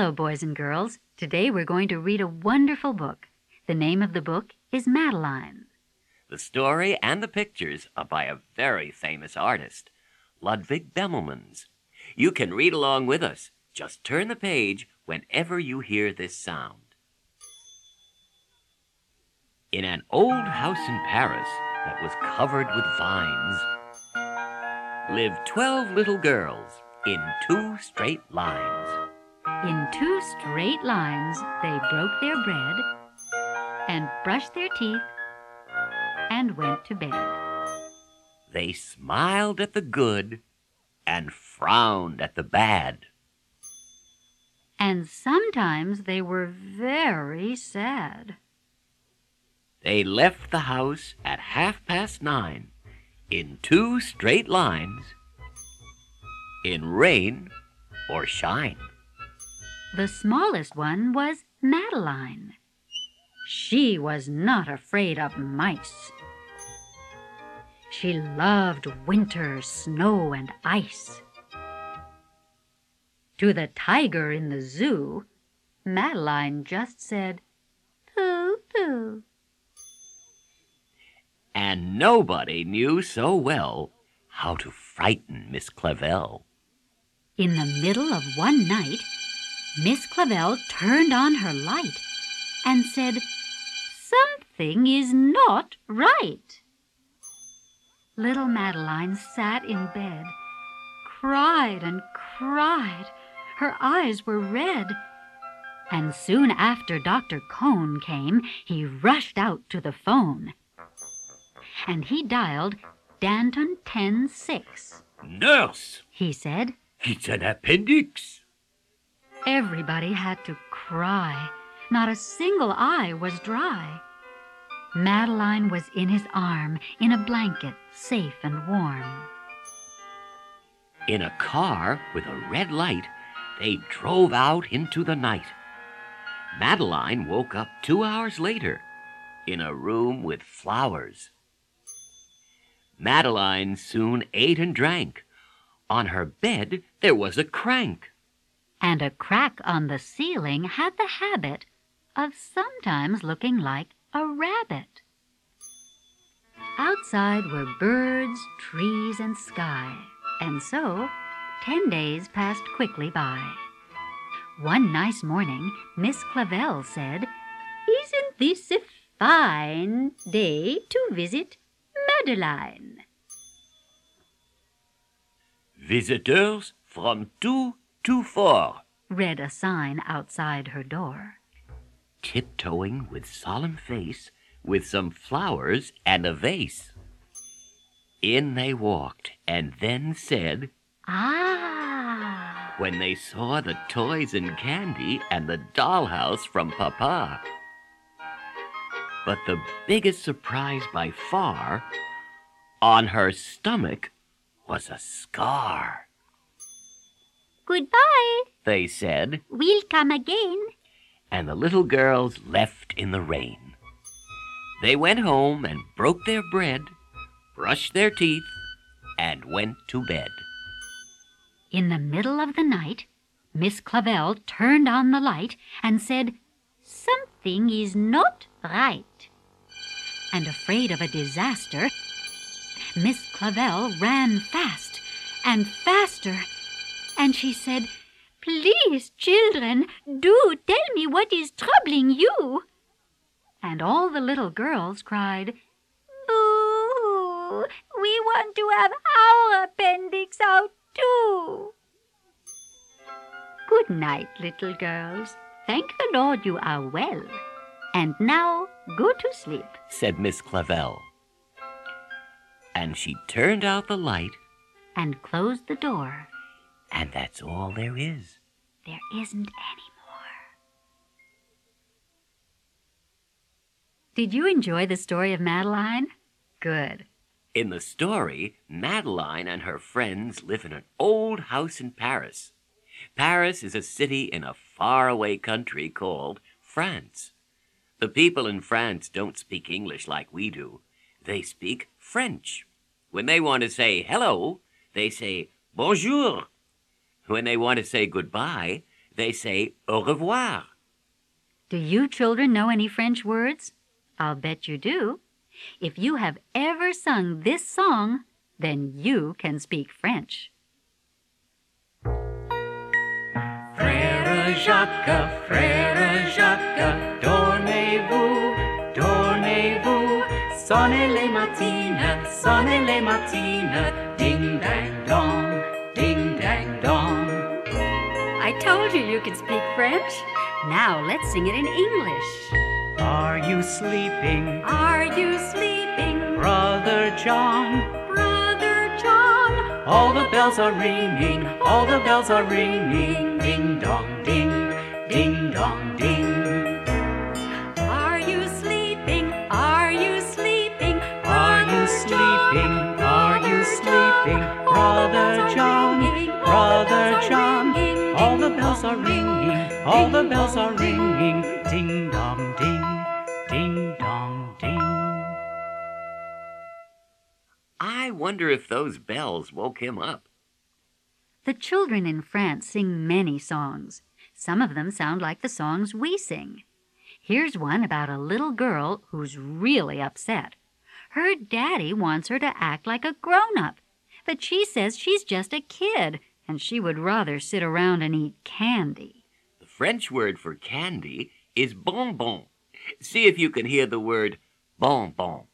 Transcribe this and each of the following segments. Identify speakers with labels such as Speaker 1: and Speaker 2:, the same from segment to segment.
Speaker 1: Hello, boys and girls. Today we're going to read a wonderful book. The name of the book is Madeline.
Speaker 2: The story and the pictures are by a very famous artist, Ludwig Bemelmans. You can read along with us. Just turn the page whenever you hear this sound. In an old house in Paris that was covered with vines lived twelve little girls in two straight lines.
Speaker 1: In two straight lines, they broke their bread and brushed their teeth and went to bed.
Speaker 2: They smiled at the good and frowned at the bad.
Speaker 1: And sometimes they were very sad.
Speaker 2: They left the house at half past nine in two straight lines in rain or shine.
Speaker 1: The smallest one was Madeline. She was not afraid of mice. She loved winter, snow, and ice. To the tiger in the zoo, Madeline just said, Pooh, pooh.
Speaker 2: And nobody knew so well how to frighten Miss Clavel.
Speaker 1: In the middle of one night, Miss Clavel turned on her light and said, Something is not right. Little Madeline sat in bed, cried and cried. Her eyes were red. And soon after Dr. Cohn came, he rushed out to the phone. And he dialed Danton 106.
Speaker 2: Nurse,
Speaker 1: He said,
Speaker 2: it's an appendix.
Speaker 1: Everybody had to cry. Not a single eye was dry. Madeline was in his arm, in a blanket, safe and warm.
Speaker 2: In a car with a red light, they drove out into the night. Madeline woke up two hours later in a room with flowers. Madeline soon ate and drank. On her bed there was a crank.
Speaker 1: And a crack on the ceiling had the habit of sometimes looking like a rabbit. Outside were birds, trees, and sky, and so ten days passed quickly by. One nice morning, Miss Clavel said, Isn't this a fine day to visit Madeline?
Speaker 2: Visitors from two to four.
Speaker 1: read a sign outside her door.
Speaker 2: tiptoeing with solemn face, with some flowers and a vase. In they walked, and then said,
Speaker 1: Ah!
Speaker 2: when they saw the toys and candy and the dollhouse from Papa. But the biggest surprise by far, on her stomach was a scar.
Speaker 1: Goodbye.
Speaker 2: They said,
Speaker 1: We'll come again.
Speaker 2: and the little girls left in the rain. They went home and broke their bread, brushed their teeth, and went to bed.
Speaker 1: In the middle of the night, Miss Clavel turned on the light and said, Something is not right. And afraid of a disaster, Miss Clavel ran fast and faster, and she said, Please, children, do tell me what is troubling you. And all the little girls cried, Boo! We want to have our appendix out too. Good night, little girls. Thank the Lord you are well. And now go to sleep.
Speaker 2: said Miss Clavel. And she turned out the light,
Speaker 1: And closed the door.
Speaker 2: And that's all there is.
Speaker 1: There isn't any more. Did you enjoy the story of Madeline? Good.
Speaker 2: In the story, Madeline and her friends live in an old house in Paris. Paris is a city in a faraway country called France. The people in France don't speak English like we do. They speak French. When they want to say hello, they say bonjour. When they want to say goodbye, they say au revoir.
Speaker 1: Do you children know any French words? I'll bet you do. If you have ever sung this song, then you can speak French.
Speaker 3: Frère Jacques, Frère Jacques, dormez-vous, dormez-vous, sonnez les matines, sonnez les matines, ding dang dong, ding dang dong.
Speaker 1: I told you you could speak French. Now let's sing it in English.
Speaker 3: Are you sleeping,
Speaker 1: Are you sleeping,
Speaker 3: Brother John?
Speaker 1: Brother John?
Speaker 3: All the bells are ringing, all the bells are ringing, ding dong ding, ding dong ding. All the bells are ringing, ding dong ding, ding dong ding.
Speaker 2: I wonder if those bells woke him up.
Speaker 1: The children in France sing many songs. Some of them sound like the songs we sing. Here's one about a little girl who's really upset. Her daddy wants her to act like a grown up, but she says she's just a kid and she would rather sit around and eat candy.
Speaker 2: French word for candy is bonbon. See if you can hear the word bonbon.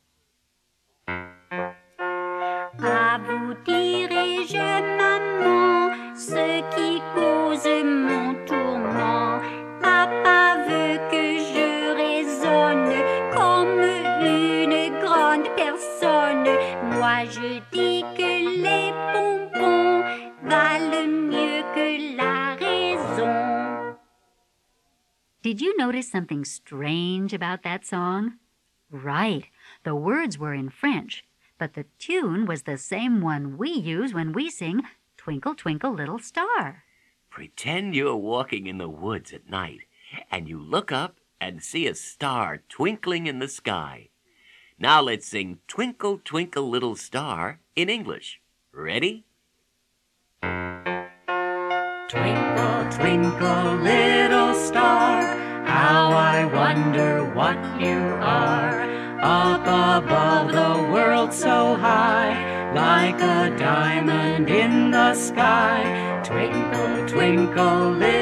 Speaker 1: À vous dirai-je, Did you notice something strange about that song? Right, the words were in French, but the tune was the same one we use when we sing Twinkle, Twinkle, Little Star.
Speaker 2: Pretend you're walking in the woods at night and you look up and see a star twinkling in the sky. Now let's sing Twinkle, Twinkle, Little Star in English. Ready?
Speaker 3: Twinkle, twinkle, little star, how I wonder what you are. Up above the world so high, like a diamond in the sky. Twinkle, twinkle, little